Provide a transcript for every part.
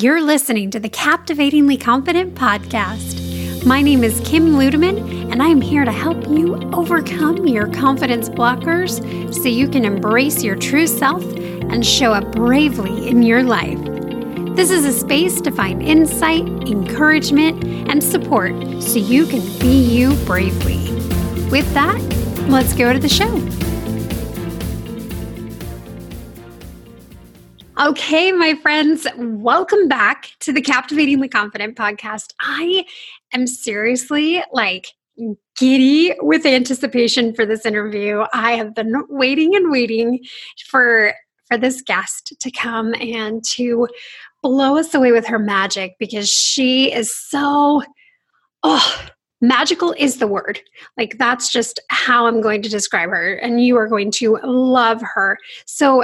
You're listening to the Captivatingly Confident podcast. My name is Kim Ludeman, and I am here to help you overcome your confidence blockers so you can embrace your true self and show up bravely in your life. This is a space to find insight, encouragement, and support so you can be you bravely. With that, let's go to the show. Okay, my friends, welcome back to the Captivatingly Confident podcast. I am seriously like giddy with anticipation for this interview. I have been waiting and waiting for for this guest to come and to blow us away with her magic because she is so oh magical is the word like that's just how i'm going to describe her and you are going to love her so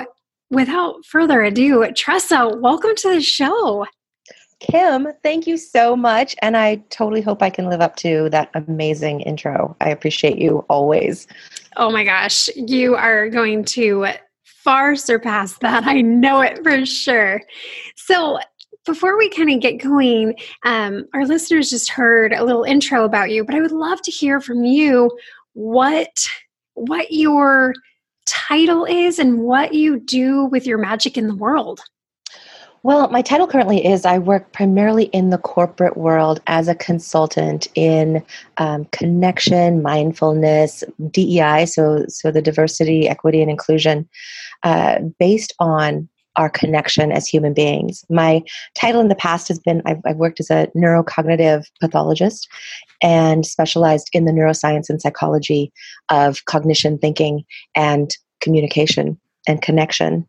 without further ado, Tressa, welcome to the show. Kim, thank you so much. And I totally hope I can live up to that amazing intro. I appreciate you always. Oh my gosh, you are going to far surpass that. I know it for sure. So, before we kind of get going, um, our listeners just heard a little intro about you, but I would love to hear from you what what your title is and what you do with your magic in the world. Well, my title currently is I work primarily in the corporate world as a consultant in um, connection, mindfulness, DEI, so so the diversity, equity, and inclusion, uh, based on our connection as human beings. My title in the past has been I've, I've, worked as a neurocognitive pathologist and specialized in the neuroscience and psychology of cognition, thinking, and communication and connection.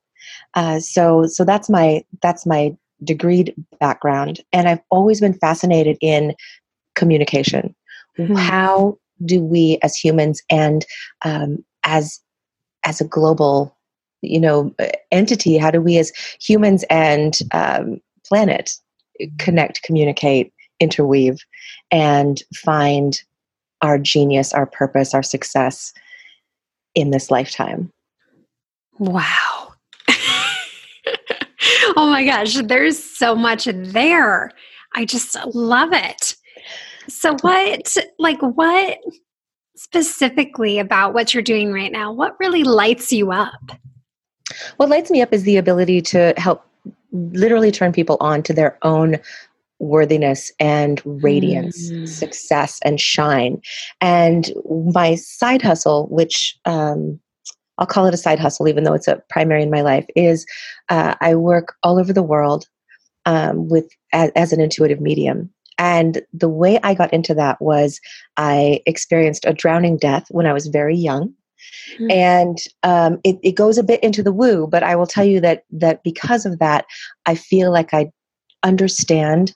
Uh, so, so that's my that's my degreed background, and I've always been fascinated in communication. Mm-hmm. How do we, as humans, and um, as as a global you know entity how do we as humans and um, planet connect communicate interweave and find our genius our purpose our success in this lifetime? Wow. Oh my gosh there's so much there. I just love it. So what like what specifically about what you're doing right now what really lights you up what lights me up is the ability to help literally turn people on to their own worthiness and radiance, mm. success and shine. And my side hustle, which um, I'll call it a side hustle, even though it's a primary in my life, is uh, I work all over the world um, with as, as an intuitive medium. And the way I got into that was I experienced a drowning death when I was very young. Mm-hmm. And um, it, it goes a bit into the woo, but I will tell you that that because of that, I feel like I understand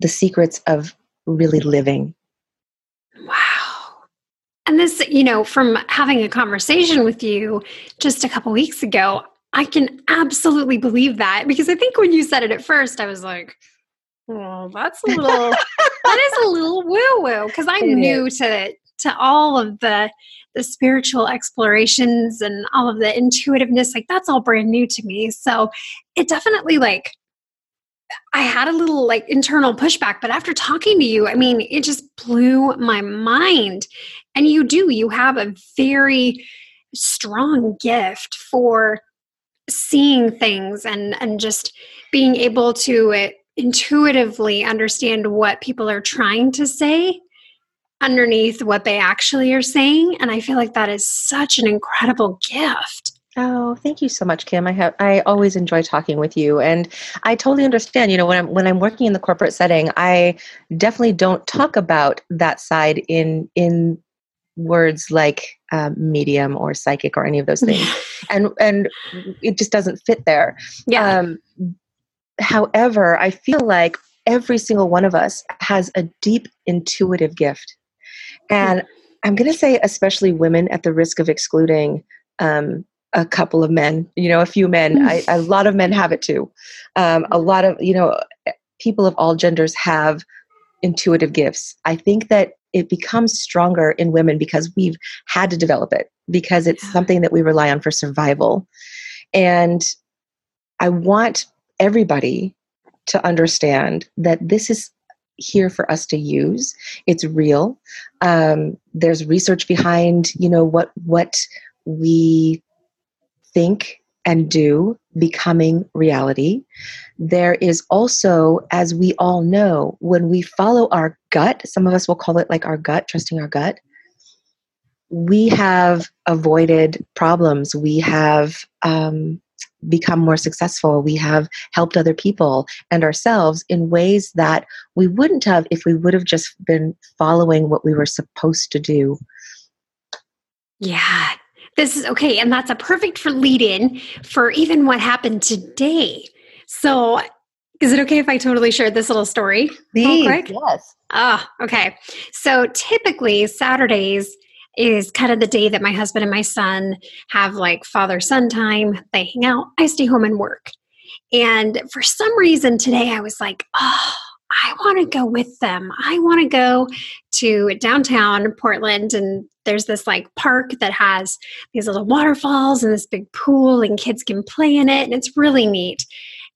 the secrets of really living. Wow. And this, you know, from having a conversation with you just a couple weeks ago, I can absolutely believe that because I think when you said it at first, I was like, well, that's a little, that is a little woo woo because I'm new to to all of the the spiritual explorations and all of the intuitiveness like that's all brand new to me so it definitely like I had a little like internal pushback, but after talking to you, I mean, it just blew my mind. And you do, you have a very strong gift for seeing things and and just being able to uh, intuitively understand what people are trying to say underneath what they actually are saying. And I feel like that is such an incredible gift. Oh, thank you so much, Kim. I have I always enjoy talking with you, and I totally understand. You know, when I'm when I'm working in the corporate setting, I definitely don't talk about that side in in words like um, medium or psychic or any of those things, and and it just doesn't fit there. Yeah. Um, however, I feel like every single one of us has a deep intuitive gift and I'm going to say, especially women, at the risk of excluding um, a couple of men, you know, a few men. I, a lot of men have it too. Um, a lot of, you know, people of all genders have intuitive gifts. I think that it becomes stronger in women because we've had to develop it, because it's something that we rely on for survival. And I want everybody to understand that this is here for us to use. It's real. Um, there's research behind, you know, what what we think and do becoming reality. There is also, as we all know, when we follow our gut, some of us will call it like our gut, trusting our gut, we have avoided problems. We have um, become more successful. We have helped other people and ourselves in ways that we wouldn't have if we would have just been following what we were supposed to do. Yeah, this is okay. And that's a perfect for lead in for even what happened today. So, is it okay if I totally share this little story? Please, yes. Ah, okay. So typically Saturdays is kind of the day that my husband and my son have like father son time. They hang out. I stay home and work. And for some reason today, I was like, oh, I want to go with them. I want to go to downtown Portland and there's this like park that has these little waterfalls and this big pool and kids can play in it and it's really neat.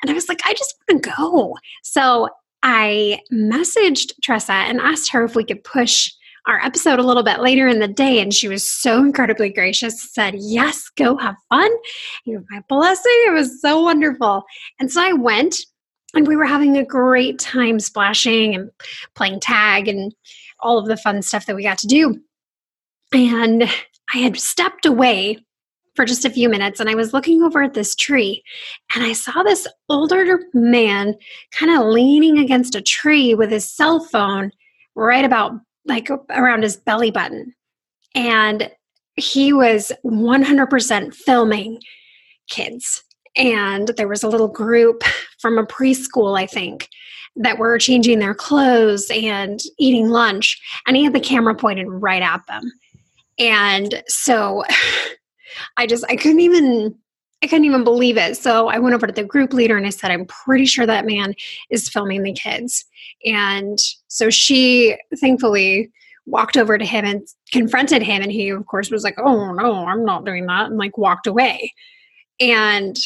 And I was like, I just want to go. So I messaged Tressa and asked her if we could push our episode a little bit later in the day, and she was so incredibly gracious, said, Yes, go have fun. You my blessing. It was so wonderful. And so I went, and we were having a great time splashing and playing tag and all of the fun stuff that we got to do. And I had stepped away for just a few minutes and I was looking over at this tree and I saw this older man kind of leaning against a tree with his cell phone right about like around his belly button. And he was 100% filming kids. And there was a little group from a preschool, I think, that were changing their clothes and eating lunch. And he had the camera pointed right at them. And so I just, I couldn't even I couldn't even believe it. So I went over to the group leader and I said, I'm pretty sure that man is filming the kids. And so she thankfully walked over to him and confronted him. And he, of course, was like, Oh, no, I'm not doing that. And like walked away. And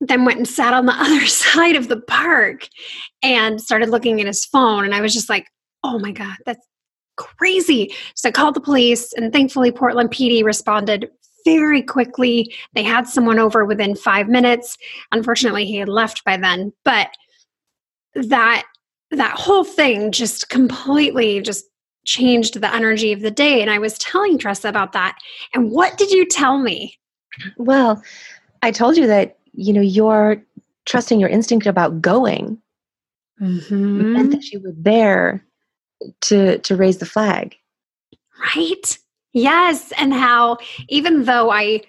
then went and sat on the other side of the park and started looking at his phone. And I was just like, Oh my God, that's crazy. So I called the police, and thankfully, Portland PD responded very quickly. They had someone over within five minutes. Unfortunately, he had left by then. But that that whole thing just completely just changed the energy of the day. And I was telling Tressa about that. And what did you tell me? Well, I told you that, you know, you're trusting your instinct about going mm-hmm. meant that you were there to to raise the flag. Right? Yes. And how even though I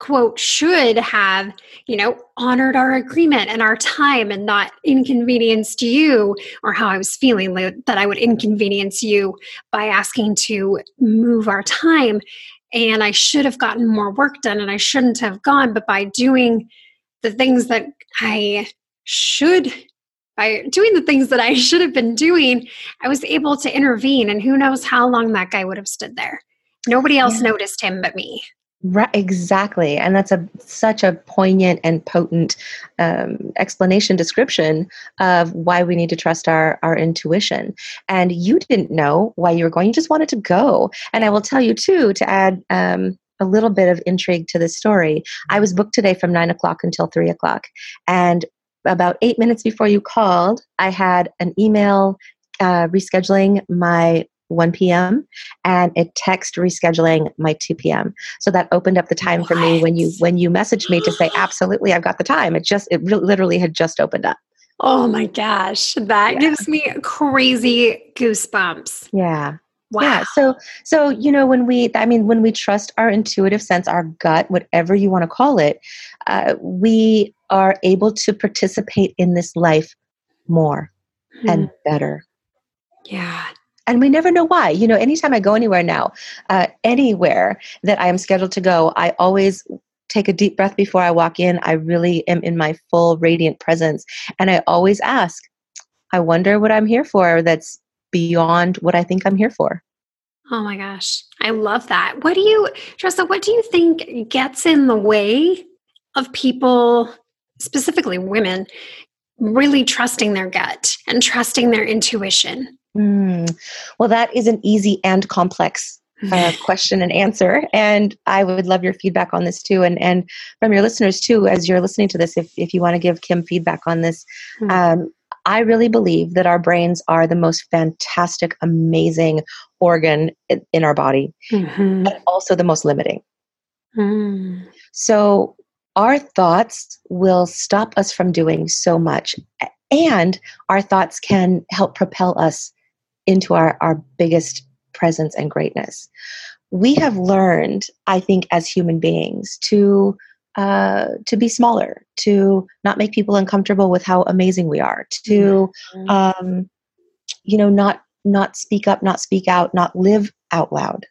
quote should have you know honored our agreement and our time and not inconvenienced you or how i was feeling that i would inconvenience you by asking to move our time and i should have gotten more work done and i shouldn't have gone but by doing the things that i should by doing the things that i should have been doing i was able to intervene and who knows how long that guy would have stood there Nobody else yeah. noticed him but me. Right, exactly, and that's a such a poignant and potent um, explanation description of why we need to trust our our intuition. And you didn't know why you were going; you just wanted to go. And I will tell you too to add um, a little bit of intrigue to this story. I was booked today from nine o'clock until three o'clock, and about eight minutes before you called, I had an email uh, rescheduling my 1 p.m. and a text rescheduling my 2 p.m. So that opened up the time what? for me when you when you messaged me to say absolutely I've got the time. It just it re- literally had just opened up. Oh my gosh, that yeah. gives me crazy goosebumps. Yeah. Wow. Yeah. So so you know when we I mean when we trust our intuitive sense, our gut, whatever you want to call it, uh, we are able to participate in this life more hmm. and better. Yeah and we never know why. You know, anytime I go anywhere now, uh, anywhere that I am scheduled to go, I always take a deep breath before I walk in. I really am in my full radiant presence. And I always ask, I wonder what I'm here for that's beyond what I think I'm here for. Oh my gosh. I love that. What do you, Tressa, what do you think gets in the way of people, specifically women, really trusting their gut and trusting their intuition? Mm. Well, that is an easy and complex uh, question and answer. And I would love your feedback on this too, and and from your listeners too, as you're listening to this. If if you want to give Kim feedback on this, mm-hmm. um, I really believe that our brains are the most fantastic, amazing organ in our body, mm-hmm. but also the most limiting. Mm. So our thoughts will stop us from doing so much, and our thoughts can help propel us into our, our biggest presence and greatness. We have learned, I think, as human beings, to uh, to be smaller, to not make people uncomfortable with how amazing we are, to mm-hmm. um, you know, not not speak up, not speak out, not live out loud.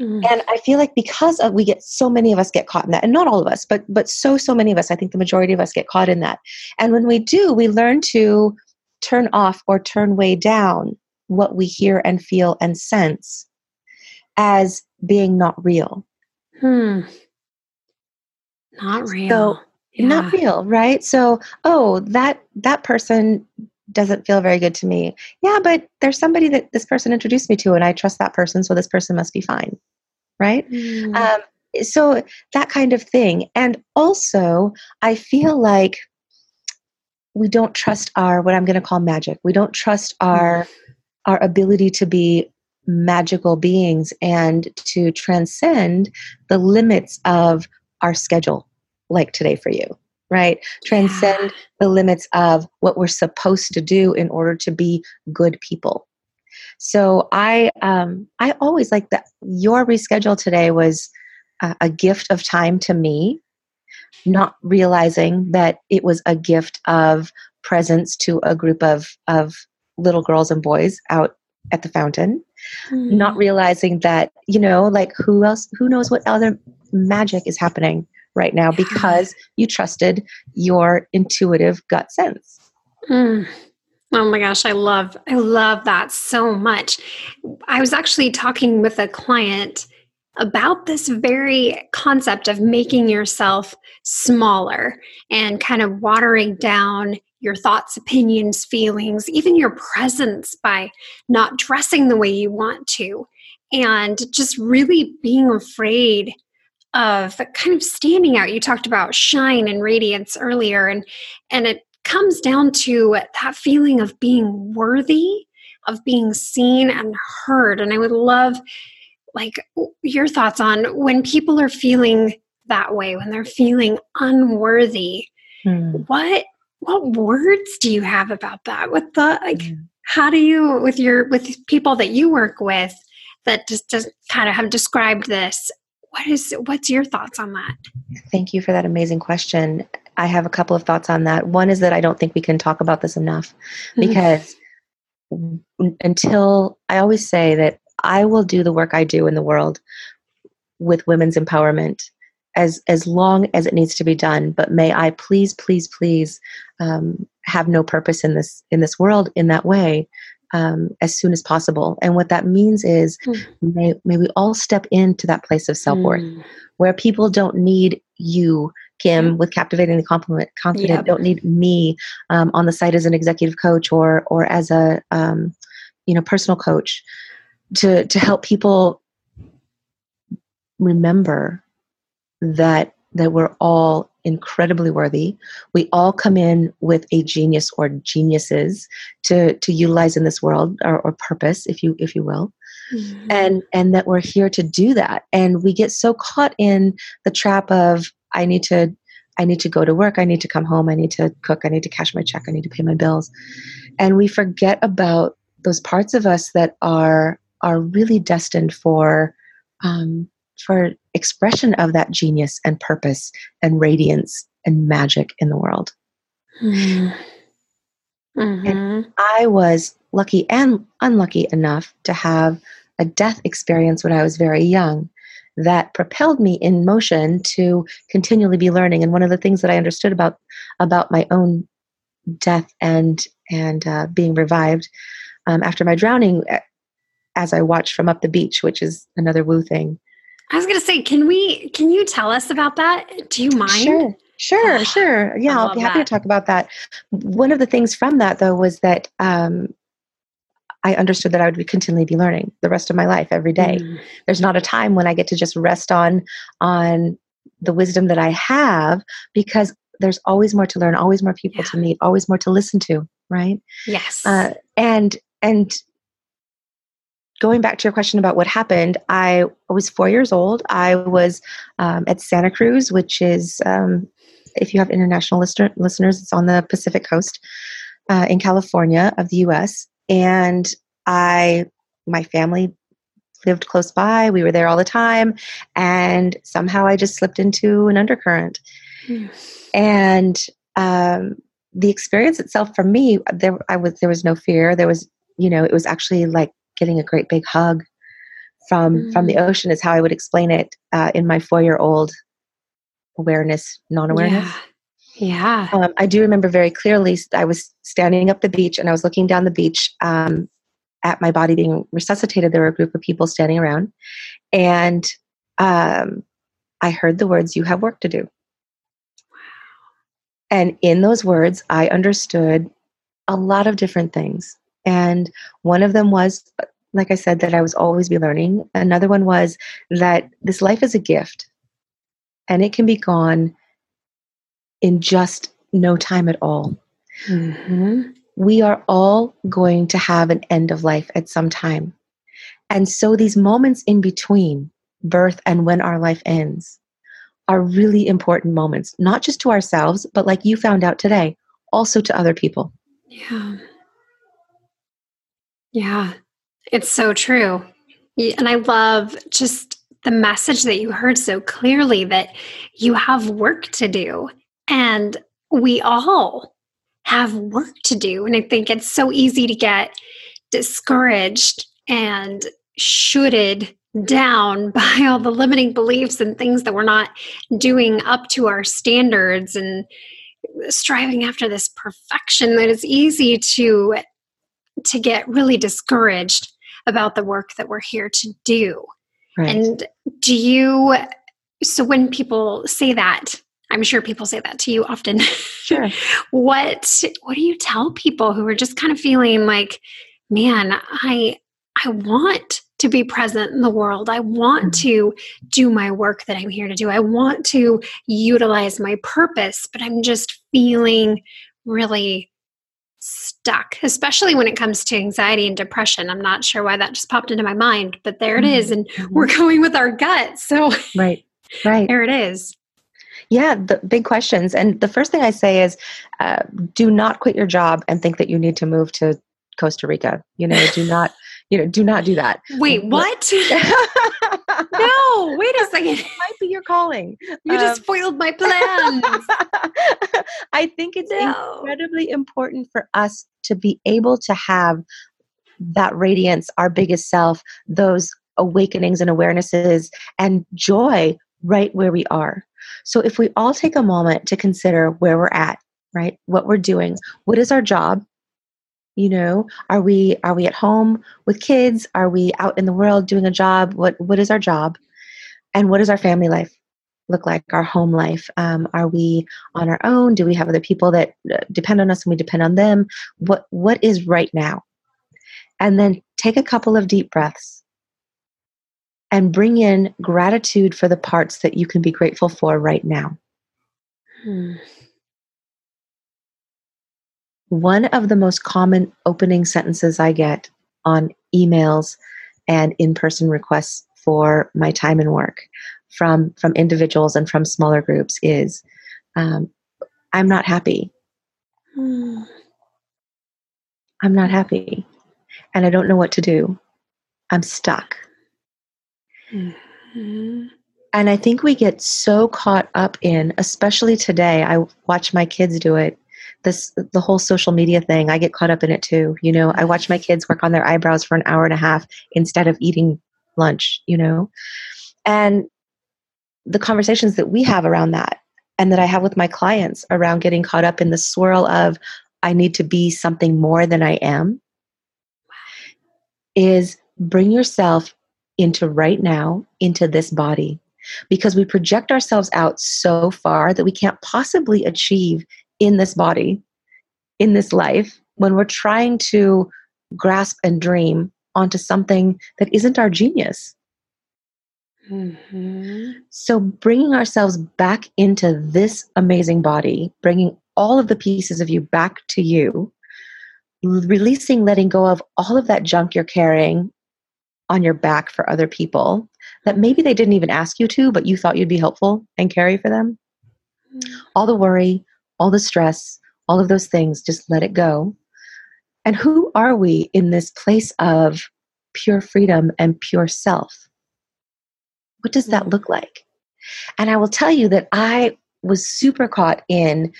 Mm. And I feel like because of, we get so many of us get caught in that, and not all of us, but but so so many of us, I think the majority of us get caught in that. And when we do, we learn to turn off or turn way down what we hear and feel and sense as being not real. Hmm. Not real. So, yeah. Not real, right? So, oh, that that person doesn't feel very good to me. Yeah, but there's somebody that this person introduced me to, and I trust that person, so this person must be fine, right? Mm. Um, so that kind of thing, and also I feel like we don't trust our what I'm going to call magic. We don't trust our mm our ability to be magical beings and to transcend the limits of our schedule, like today for you, right? Transcend yeah. the limits of what we're supposed to do in order to be good people. So I, um, I always like that. Your reschedule today was a, a gift of time to me, not realizing that it was a gift of presence to a group of of little girls and boys out at the fountain mm. not realizing that you know like who else who knows what other magic is happening right now because you trusted your intuitive gut sense mm. Oh my gosh, I love I love that so much. I was actually talking with a client about this very concept of making yourself smaller and kind of watering down your thoughts, opinions, feelings, even your presence by not dressing the way you want to, and just really being afraid of kind of standing out. You talked about shine and radiance earlier, and and it comes down to that feeling of being worthy, of being seen and heard. And I would love like your thoughts on when people are feeling that way, when they're feeling unworthy. Hmm. What what words do you have about that with the like mm. how do you with your with people that you work with that just, just kind of have described this what is what's your thoughts on that thank you for that amazing question i have a couple of thoughts on that one is that i don't think we can talk about this enough mm-hmm. because mm-hmm. until i always say that i will do the work i do in the world with women's empowerment as as long as it needs to be done but may i please please please um, have no purpose in this in this world in that way um, as soon as possible and what that means is mm. may, may we all step into that place of self-worth mm. where people don't need you kim with captivating the compliment confident yep. don't need me um, on the site as an executive coach or or as a um, you know personal coach to to help people remember that that we're all incredibly worthy. We all come in with a genius or geniuses to to utilize in this world or, or purpose, if you if you will. Mm-hmm. And and that we're here to do that. And we get so caught in the trap of I need to I need to go to work, I need to come home, I need to cook, I need to cash my check, I need to pay my bills. And we forget about those parts of us that are are really destined for um, for expression of that genius and purpose and radiance and magic in the world. Mm-hmm. And I was lucky and unlucky enough to have a death experience when I was very young that propelled me in motion to continually be learning. And one of the things that I understood about about my own death and and uh, being revived um, after my drowning, as I watched from up the beach, which is another woo thing, I was going to say, can we? Can you tell us about that? Do you mind? Sure. Sure, oh, sure. Yeah, I'll be happy that. to talk about that. One of the things from that, though, was that um, I understood that I would be continually be learning the rest of my life every day. Mm. There's not a time when I get to just rest on on the wisdom that I have because there's always more to learn, always more people yeah. to meet, always more to listen to, right? Yes. Uh, and and going back to your question about what happened, I was four years old. I was um, at Santa Cruz, which is um, if you have international listener, listeners, it's on the Pacific coast uh, in California of the U.S and I, my family lived close by. We were there all the time, and somehow I just slipped into an undercurrent. Mm. And um, the experience itself for me, there I was there was no fear. There was, you know, it was actually like getting a great big hug from mm. from the hmm. ocean. Is how I would explain it uh, in my four year old awareness, non awareness. Yeah. Yeah. Um, I do remember very clearly, I was standing up the beach and I was looking down the beach um, at my body being resuscitated. There were a group of people standing around. And um, I heard the words, You have work to do. And in those words, I understood a lot of different things. And one of them was, like I said, that I was always be learning. Another one was that this life is a gift and it can be gone in just no time at all. Mm-hmm. We are all going to have an end of life at some time. And so these moments in between birth and when our life ends are really important moments, not just to ourselves, but like you found out today, also to other people. Yeah. Yeah. It's so true. And I love just the message that you heard so clearly that you have work to do and we all have work to do. And I think it's so easy to get discouraged and shooted down by all the limiting beliefs and things that we're not doing up to our standards and striving after this perfection that it's easy to to get really discouraged about the work that we're here to do right. and do you so when people say that I'm sure people say that to you often. Sure. what what do you tell people who are just kind of feeling like, man, I I want to be present in the world. I want mm-hmm. to do my work that I'm here to do. I want to utilize my purpose, but I'm just feeling really stuck, especially when it comes to anxiety and depression. I'm not sure why that just popped into my mind, but there it is, and mm-hmm. we're going with our gut. So, right, right, there it is. Yeah, the big questions. And the first thing I say is uh, do not quit your job and think that you need to move to Costa Rica. You know, do not. You know, do not do that. Wait, what? no, wait a second. It might be your calling. You um, just spoiled my plans. I think it's no. incredibly important for us to be able to have that radiance, our biggest self, those awakenings and awarenesses and joy right where we are. So if we all take a moment to consider where we're at, right? What we're doing, what is our job? You know, are we are we at home with kids? Are we out in the world doing a job? What what is our job? And what does our family life look like? Our home life? Um, are we on our own? Do we have other people that uh, depend on us and we depend on them? What what is right now? And then take a couple of deep breaths and bring in gratitude for the parts that you can be grateful for right now. Hmm. One of the most common opening sentences I get on emails and in person requests for my time and work from, from individuals and from smaller groups is um, I'm not happy. Hmm. I'm not happy. And I don't know what to do. I'm stuck. Mm-hmm. And I think we get so caught up in, especially today, I watch my kids do it. This the whole social media thing, I get caught up in it too. You know, I watch my kids work on their eyebrows for an hour and a half instead of eating lunch, you know. And the conversations that we have around that and that I have with my clients around getting caught up in the swirl of I need to be something more than I am is bring yourself into right now, into this body. because we project ourselves out so far that we can't possibly achieve in this body, in this life, when we're trying to grasp and dream onto something that isn't our genius. Mm-hmm. So, bringing ourselves back into this amazing body, bringing all of the pieces of you back to you, releasing, letting go of all of that junk you're carrying on your back for other people that maybe they didn't even ask you to, but you thought you'd be helpful and carry for them. Mm-hmm. All the worry, all the stress, all of those things, just let it go. And who are we in this place of pure freedom and pure self? What does that mm. look like? And I will tell you that I was super caught in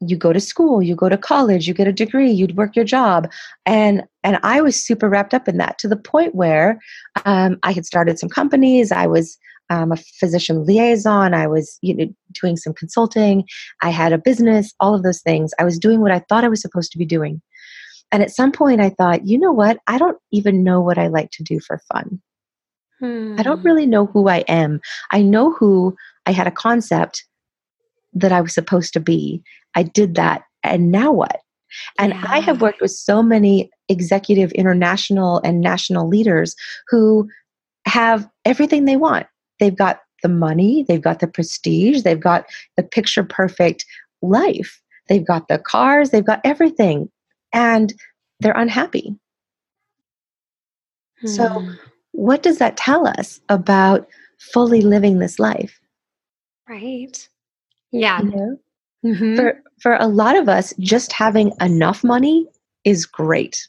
you go to school, you go to college, you get a degree, you'd work your job, and and I was super wrapped up in that to the point where um, I had started some companies. I was um, a physician liaison. I was you know doing some consulting. I had a business. All of those things. I was doing what I thought I was supposed to be doing. And at some point, I thought, you know what? I don't even know what I like to do for fun. Hmm. I don't hmm. really know who I am. I know who I had a concept that I was supposed to be. I did that. And now what? And yeah. I have worked with so many executive international and national leaders who have everything they want. They've got the money, they've got the prestige, they've got the picture perfect life, they've got the cars, they've got everything, and they're unhappy. Hmm. So, what does that tell us about fully living this life? Right. Yeah. You know? mm-hmm. For for a lot of us, just having enough money is great.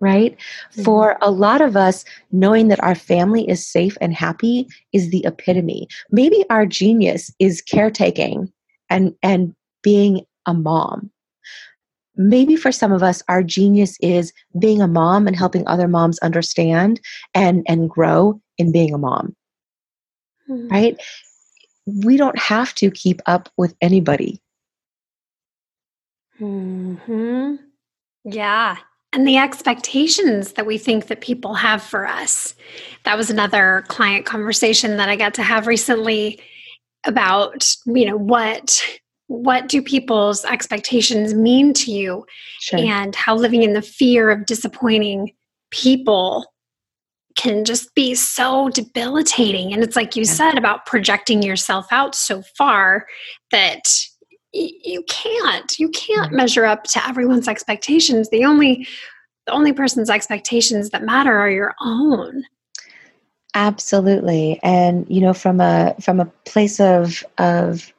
Right? Mm-hmm. For a lot of us, knowing that our family is safe and happy is the epitome. Maybe our genius is caretaking and and being a mom maybe for some of us our genius is being a mom and helping other moms understand and and grow in being a mom mm-hmm. right we don't have to keep up with anybody hmm yeah and the expectations that we think that people have for us that was another client conversation that i got to have recently about you know what what do people's expectations mean to you sure. and how living in the fear of disappointing people can just be so debilitating and it's like you yeah. said about projecting yourself out so far that you can't. You can't mm-hmm. measure up to everyone's expectations. The only the only person's expectations that matter are your own. Absolutely. And you know from a from a place of of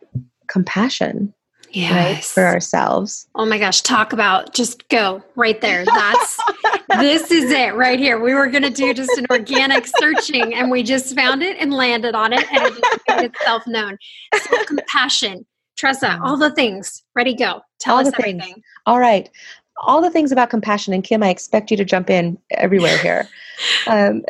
compassion yes. right for ourselves. Oh my gosh talk about just go right there. That's this is it right here. We were going to do just an organic searching and we just found it and landed on it and it just made itself known so compassion tressa all the things. Ready go. Tell all us everything things. all right. All the things about compassion and kim i expect you to jump in everywhere here. Um,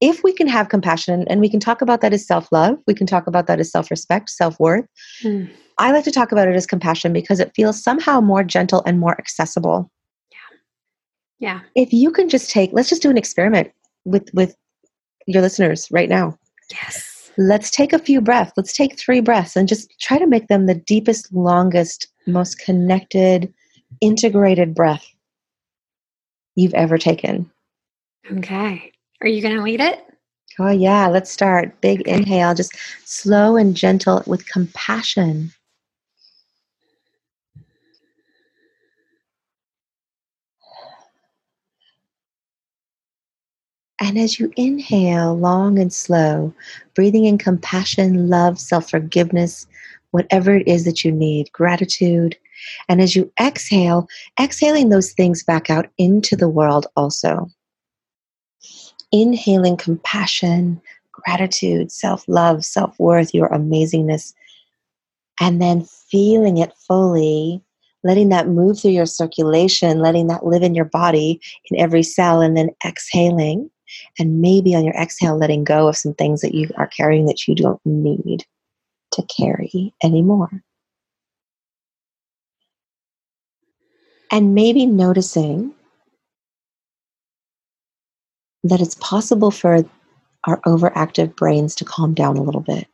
if we can have compassion and we can talk about that as self-love we can talk about that as self-respect self-worth. Mm. i like to talk about it as compassion because it feels somehow more gentle and more accessible. Yeah. Yeah. If you can just take let's just do an experiment with with your listeners right now. Yes let's take a few breaths let's take three breaths and just try to make them the deepest longest most connected integrated breath you've ever taken okay are you going to lead it? Oh, yeah. Let's start. Big inhale, just slow and gentle with compassion. And as you inhale long and slow, breathing in compassion, love, self forgiveness, whatever it is that you need, gratitude. And as you exhale, exhaling those things back out into the world also inhaling compassion, gratitude, self love, self worth, your amazingness, and then feeling it fully, letting that move through your circulation, letting that live in your body in every cell, and then exhaling. And maybe on your exhale, letting go of some things that you are carrying that you don't need to carry anymore. And maybe noticing that it's possible for our overactive brains to calm down a little bit.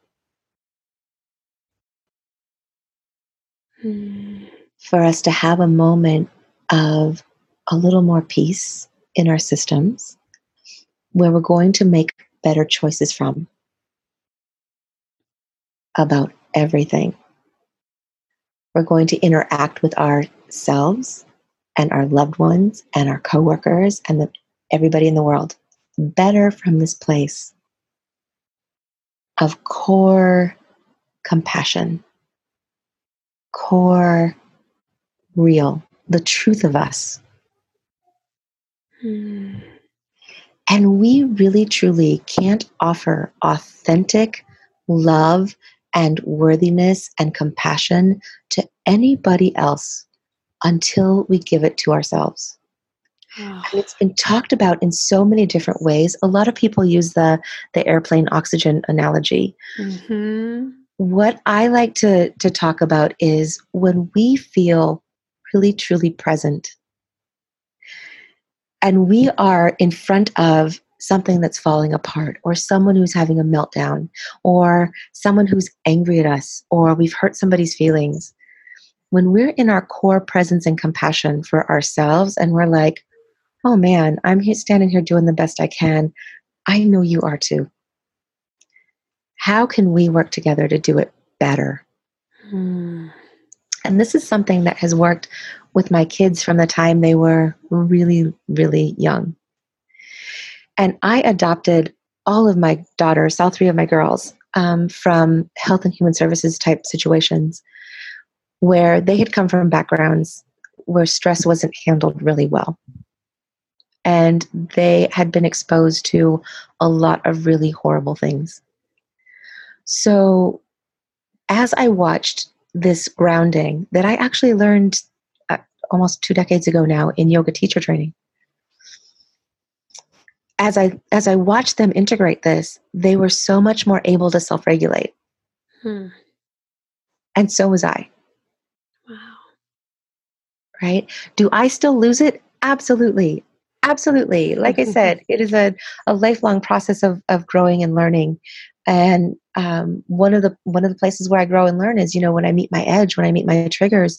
Mm. For us to have a moment of a little more peace in our systems where we're going to make better choices from about everything. We're going to interact with ourselves and our loved ones and our coworkers and the, everybody in the world better from this place of core compassion, core real, the truth of us. Mm. And we really truly can't offer authentic love and worthiness and compassion to anybody else until we give it to ourselves. And it's been talked about in so many different ways. A lot of people use the, the airplane oxygen analogy. Mhm. What I like to, to talk about is when we feel really, truly present and we are in front of something that's falling apart or someone who's having a meltdown or someone who's angry at us or we've hurt somebody's feelings. When we're in our core presence and compassion for ourselves and we're like oh man i'm here standing here doing the best i can. I know you are too. How can we work together to do it better? Mm. And this is something that has worked with my kids from the time they were really, really young. And I adopted all of my daughters, all three of my girls, um, from health and human services type situations where they had come from backgrounds where stress wasn't handled really well. And they had been exposed to a lot of really horrible things. So, as I watched this grounding that I actually learned uh, almost two decades ago now in yoga teacher training. As I as I watched them integrate this, they were so much more able to self-regulate, Hmm. and so was I. Wow. Right? Do I still lose it? Absolutely, absolutely. Like I said, it is a, a lifelong process of of growing and learning. And um, one of the one of the places where I grow and learn is, you know, when I meet my edge, when I meet my triggers,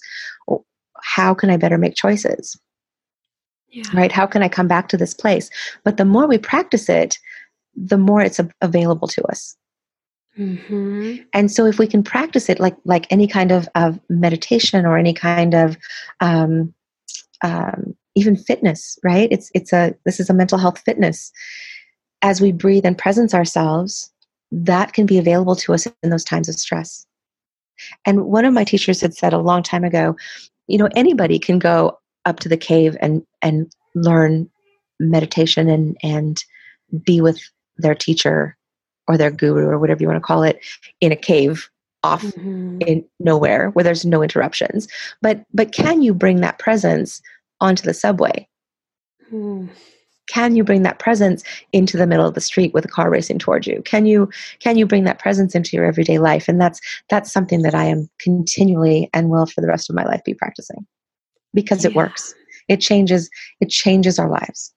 how can I better make choices? Yeah. right how can i come back to this place but the more we practice it the more it's a- available to us Mhm. and so if we can practice it like like any kind of, of meditation or any kind of um, um, even fitness right it's it's a this is a mental health fitness as we breathe and presence ourselves that can be available to us in those times of stress and one of my teachers had said a long time ago you know anybody can go up to the cave and and learn meditation and and be with their teacher or their guru or whatever you want to call it in a cave off Mhm. in nowhere where there's no interruptions but but can you bring that presence onto the subway Mm. Can you bring that presence into the middle of the street with a car racing towards you can you can you bring that presence into your everyday life and that's that's something that i am continually and will for the rest of my life be practicing because it works it changes it changes our lives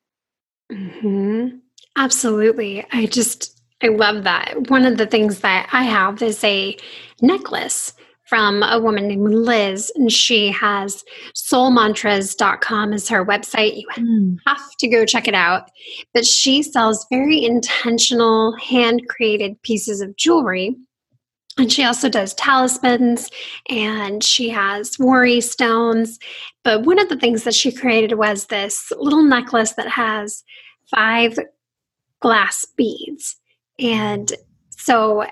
Mhm. Absolutely. I just, I love that. One of the things that I have is a necklace from a woman named Liz, and she has soulmantras.com is her website. You hmm. have to go check it out. But she sells very intentional, hand created pieces of jewelry. And she also does talismans and she has worry stones. But one of the things that she created was this little necklace that has five glass beads. And so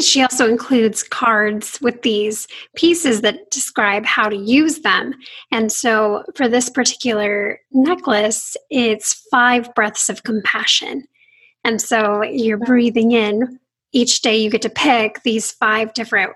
she also includes cards with these pieces that describe how to use them. And so for this particular necklace, it's five breaths of compassion. And so you're breathing in each day, you get to pick these five different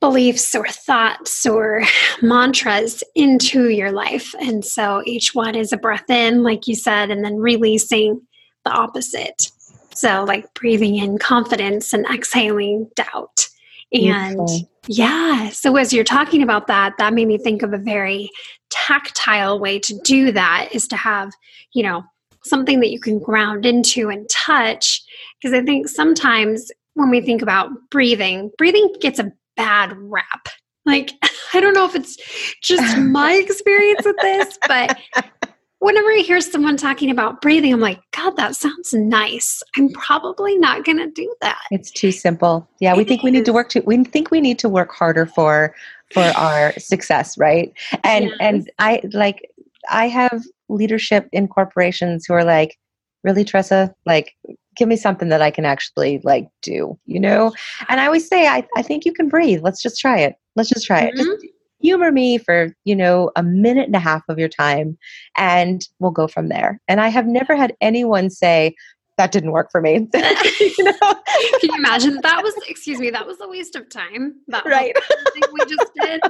beliefs or thoughts or mantras into your life. And so each one is a breath in, like you said, and then releasing the opposite. So, like breathing in confidence and exhaling doubt. And Beautiful. yeah, so as you're talking about that, that made me think of a very tactile way to do that is to have, you know, something that you can ground into and touch. Because I think sometimes when we think about breathing, breathing gets a bad rap. Like, I don't know if it's just my experience with this, but whenever I hear someone talking about breathing, I'm like, God, that sounds nice. I'm probably not going to do that. It's too simple. Yeah, we think we need to work to we think we need to work harder for for our success, right? And yes. and I like I have leadership in corporations who are like, really, Tressa, like give me something that I can actually like do, you know? And I always say, I, I think you can breathe. Let's just try it. Let's just try mm-hmm. it. Just mm-hmm. Humor me for, you know, a minute and a half of your time and we'll go from there. And I have never had anyone say, that didn't work for me. you know? Can you imagine? That was, excuse me, that was a waste of time. That right. we just did.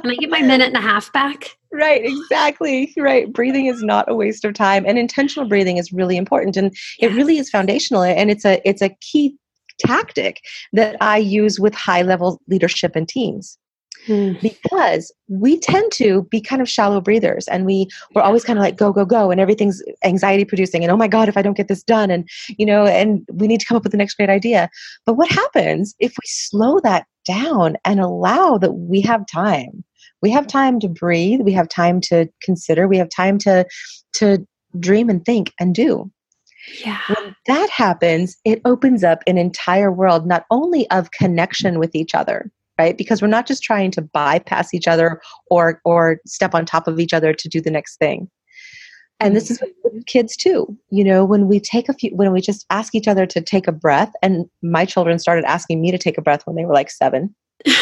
Can I get my minute and a half back? Right, exactly. Right. Breathing is not a waste of time. And intentional breathing is really important. And it really is foundational. And it's a it's a key tactic that I use with high level leadership and teams. Hmm. Because we tend to be kind of shallow breathers and we we're always kind of like go go go and everything's anxiety producing and oh my god if I don't get this done and you know and we need to come up with the next great idea. But what happens if we slow that down and allow that we have time? We have time to breathe, we have time to consider, we have time to to dream and think and do. Yeah. When that happens, it opens up an entire world not only of connection with each other, right? Because we're not just trying to bypass each other or or step on top of each other to do the next thing. And this is with kids too. You know when we take a few when we just ask each other to take a breath and my children started asking me to take a breath when they were like seven.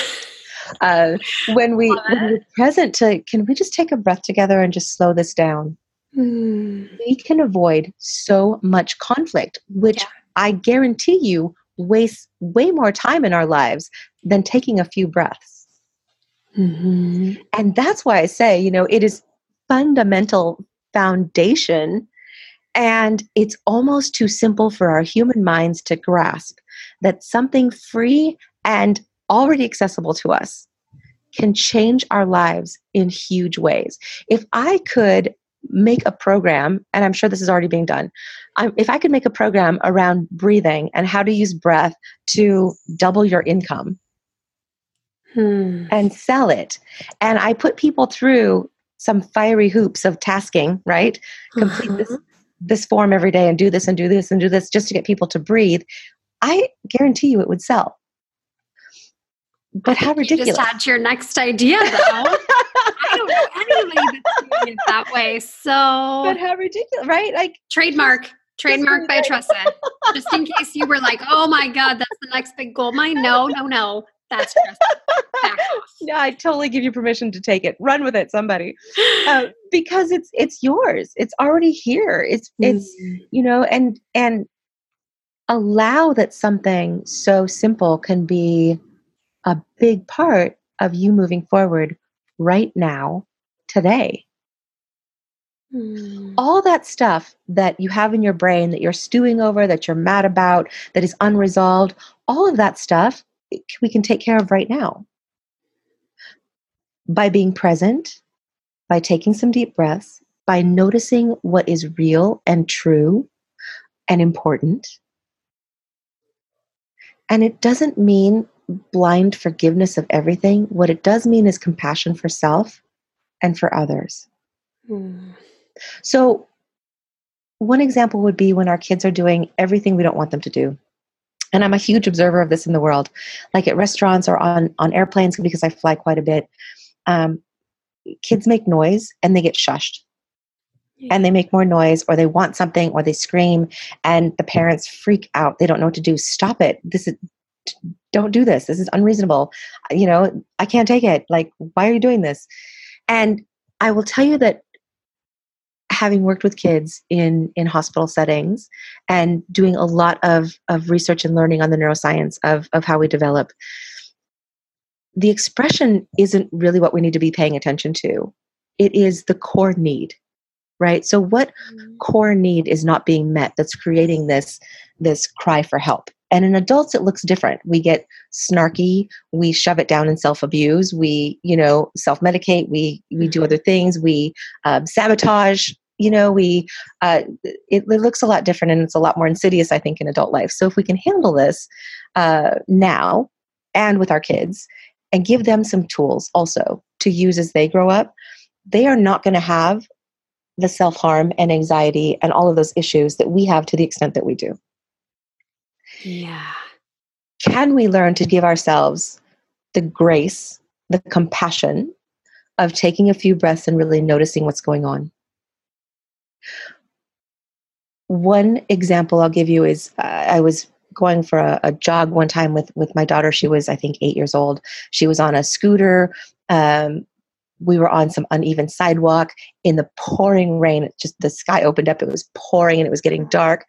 Uh, when we when we're present to can we just take a breath together and just slow this down? Mm. we can avoid so much conflict which yeah. i guarantee you wastes way more time in our lives than taking a few breaths. Mm-hmm. And that's why I say, you know, it is fundamental foundation and it's almost too simple for our human minds to grasp that something free and already accessible to us can change our lives in huge ways. If I could make a program, and I'm sure this is already being done, if I could make a program around breathing and how to use breath to double your income hmm. and sell it, and I put people through some fiery hoops of tasking, right? Complete this uh-huh. this form every day and do this and do this and do this just to get people to breathe. I guarantee you it would sell. But how ridiculous! You just had your next idea, though. I don't know anybody that's doing it that way. So, but how ridiculous, right? Like trademark. Trademark by Tressa. Just in case you were like, oh my God, that's the next big gold mine. No, no, no. That's. No, I totally give you permission to take it. Run with it, somebody. Uh, because it's it's yours. It's already here. It's it's mm. you know, and and allow that something so simple can be a big part of you moving forward right now, today. Mm. All that stuff that you have in your brain that you're stewing over, that you're mad about, that is unresolved, all of that stuff we can take care of right now. By being present, by taking some deep breaths, by noticing what is real and true and important. And it doesn't mean blind forgiveness of everything. What it does mean is compassion for self and for others. Mm. So, one example would be when our kids are doing everything we don't want them to do. And I'm a huge observer of this in the world, like at restaurants or on, on airplanes, because I fly quite a bit. Um, kids make noise and they get shushed. And they make more noise, or they want something, or they scream, and the parents freak out. They don't know what to do. Stop it. This is don't do this. This is unreasonable. You know, I can't take it. Like, why are you doing this? And I will tell you that having worked with kids in in hospital settings and doing a lot of of research and learning on the neuroscience of of how we develop the expression isn't really what we need to be paying attention to it is the core need right so what mm-hmm. core need is not being met that's creating this this cry for help and in adults, it looks different. We get snarky. We shove it down and self abuse. We, you know, self medicate. We we do other things. We um, sabotage. You know we uh, it, it, looks a lot different and it's a lot more insidious i think in adult life. So if we can handle this uh, now and with our kids and give them some tools also to use as they grow up they are not going to have the self-harm and anxiety and all of those issues that we have to the extent that we do. Yeah. Can we learn to give ourselves the grace the compassion of taking a few breaths and really noticing what's going on one example I'll give you is uh, I was going for a, a, jog one time with with my daughter. She was I think eight years old. She was on a scooter. Um, we were on some uneven sidewalk in the pouring rain. Just the sky opened up. It was pouring and it was getting dark.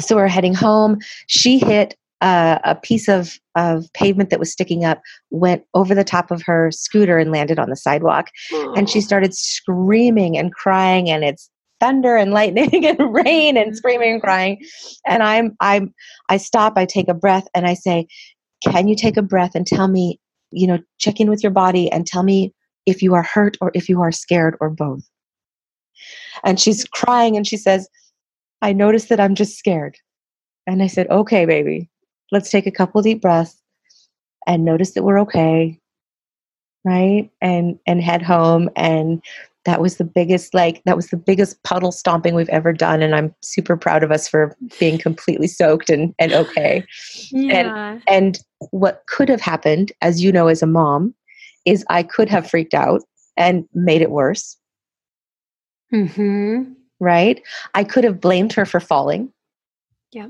So we we're heading home. She hit uh, a piece of, of pavement that was sticking up, went over the top of her scooter and landed on the sidewalk. And she started screaming and crying, and it's thunder and lightning and rain and mm-hmm. screaming and crying. And i'm i'm i stop i take a breath and i say can you take a breath and tell me you know check in with your body and tell me if you are hurt or if you are scared or both? And she's crying and she says i notice that i'm just scared. And i said okay baby let's take a couple deep breaths and notice that we're okay right? And and head home and that was the biggest like that was the biggest puddle stomping we've ever done and i'm super proud of us for being completely soaked and and okay. Yeah. and and what could have happened as you know as a mom is i could have freaked out and made it worse. Mm-hmm. right? I could have blamed her for falling. Yeah.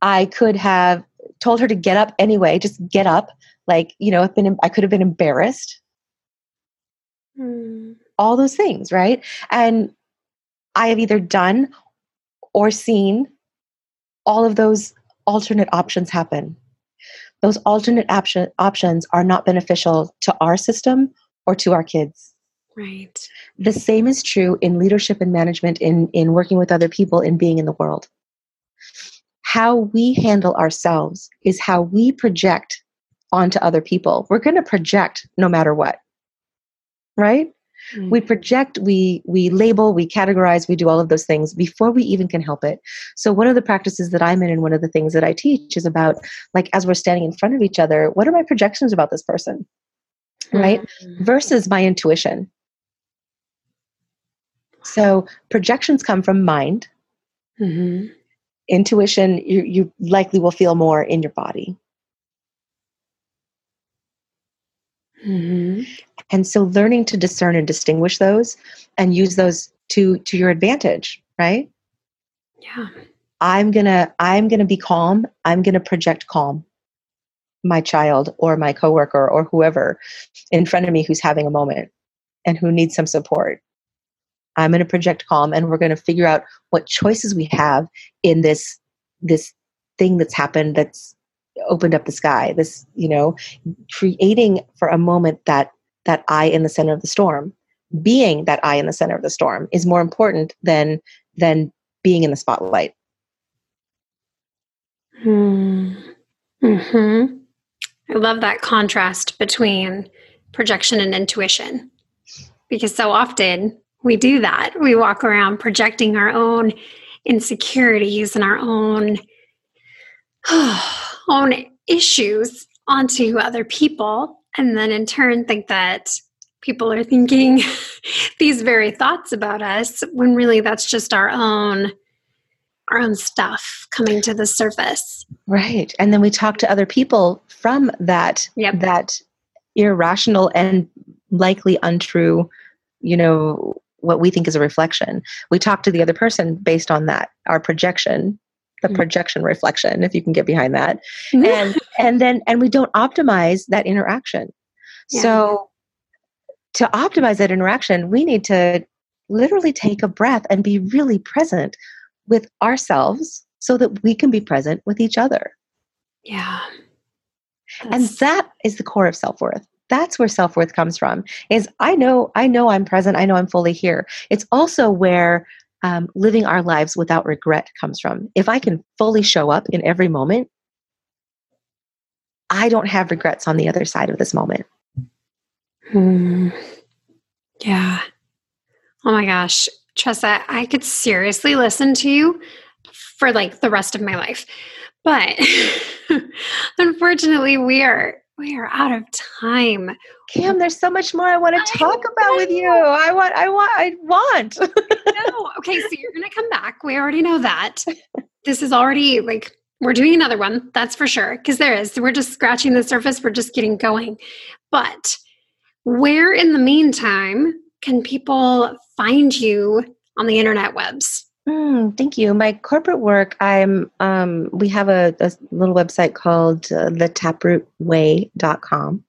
I could have told her to get up anyway just get up. Like you know i've been i could have been embarrassed Mm. All those things, right? And I have either done or seen all of those alternate options happen. Those alternate option, options are not beneficial to our system or to our kids. Right. The same is true in leadership and management, in, in working with other people, in being in the world. How we handle ourselves is how we project onto other people. We're going to project no matter what right? Mm-hmm. We project, we we label, we categorize, we do all of those things before we even can help it. So one of the practices that I'm in and one of the things that I teach is about like as we're standing in front of each other, what are my projections about this person? Right? Mm-hmm. Versus my intuition. So projections come from mind. Mm-hmm. Intuition, you, you likely will feel more in your body. Mm-hmm. And so learning to discern and distinguish those and use those to to your advantage, right? Yeah. I'm going to I'm going to be calm. I'm going to project calm. My child or my coworker or whoever in front of me who's having a moment and who needs some support. I'm going to project calm and we're going to figure out what choices we have in this this thing that's happened that's opened up the sky this you know creating for a moment that that eye in the center of the storm. Being that eye in the center of the storm is more important than than being in the spotlight. Hmm. hmm i love that contrast between projection and intuition because so often we do that. We walk around projecting our own insecurities and our own own issues onto other people. And then in turn think that people are thinking these very thoughts about us when really that's just our own our own stuff coming to the surface. Right. And then we talk to other people from that yep. that irrational and likely untrue you know what we think is a reflection. We talk to the other person based on that our projection the mm-hmm. projection reflection if you can get behind that mm-hmm. and and then and we don't optimize that interaction yeah. so to optimize that interaction we need to literally take a breath and be really present with ourselves so that we can be present with each other yeah That's... and that is the core of self-worth that's where self-worth comes from is i know i know i'm present i know i'm fully here it's also where um, living our lives without regret comes from. If I can fully show up in every moment, I don't have regrets on the other side of this moment. Hmm. Yeah. Oh my gosh, Tressa, I could seriously listen to you for like the rest of my life. But unfortunately, we are we are out of time. Kim, there's so much more I want to talk about with you. I want, I want, I want. no, okay, so you're gonna come back. We already know that. This is already like we're doing another one, that's for sure. Because there is. We're just scratching the surface. We're just getting going. But where in the meantime can people find you on the internet webs? Mm, thank you. My corporate work, I'm um, we have a, a little website called uh, thetaprootway.com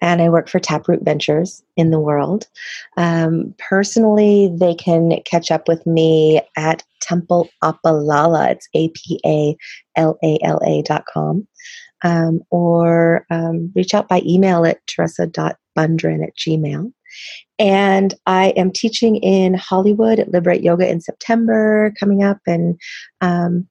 and I work for Taproot Ventures in the world. Um, personally, they can catch up with me at Temple Apalala. It's A P A L A L A dot com. Um, or um, reach out by email at teresa.bundren at gmail. And I am teaching in Hollywood at Liberate Yoga in September coming up, and um,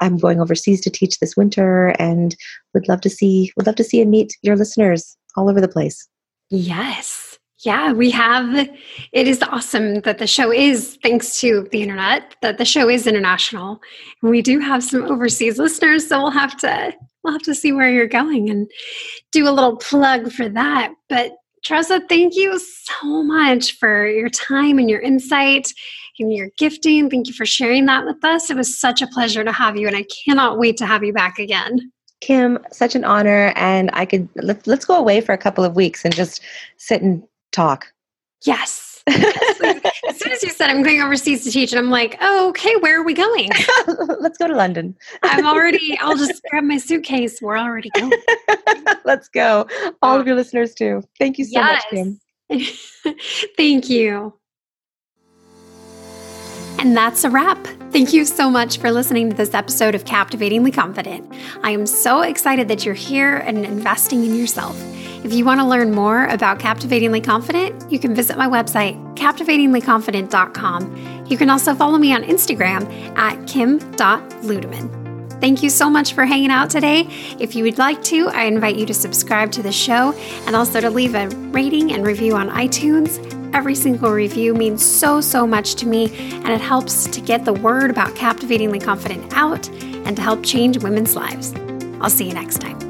I'm going overseas to teach this winter, and would love to see would love to see and meet your listeners all over the place. Yes. Yeah, we have. It is awesome that the show is, thanks to the internet, that the show is international. We do have some overseas listeners, so we'll have to we'll have to see where you're going and do a little plug for that. But Tressa, thank you so much for your time and your insight and your gifting. Thank you for sharing that with us. It was such a pleasure to have you, and I cannot wait to have you back again. Kim, such an honor. And I could, let, let's go away for a couple of weeks and just sit and talk. Yes. as soon as you said I'm going overseas to teach, and I'm like, oh, okay, where are we going? Let's go to London. I'm already, I'll just grab my suitcase. We're already going. Let's go. All of your listeners, too. Thank you so yes. much, Kim. Thank you. And that's a wrap. Thank you so much for listening to this episode of Captivatingly Confident. I am so excited that you're here and investing in yourself. If you want to learn more about Captivatingly Confident, you can visit my website, captivatinglyconfident.com. You can also follow me on Instagram at kim.ludeman. Thank you so much for hanging out today. If you would like to, I invite you to subscribe to the show and also to leave a rating and review on iTunes. Every single review means so, so much to me, and it helps to get the word about Captivatingly Confident out and to help change women's lives. I'll see you next time.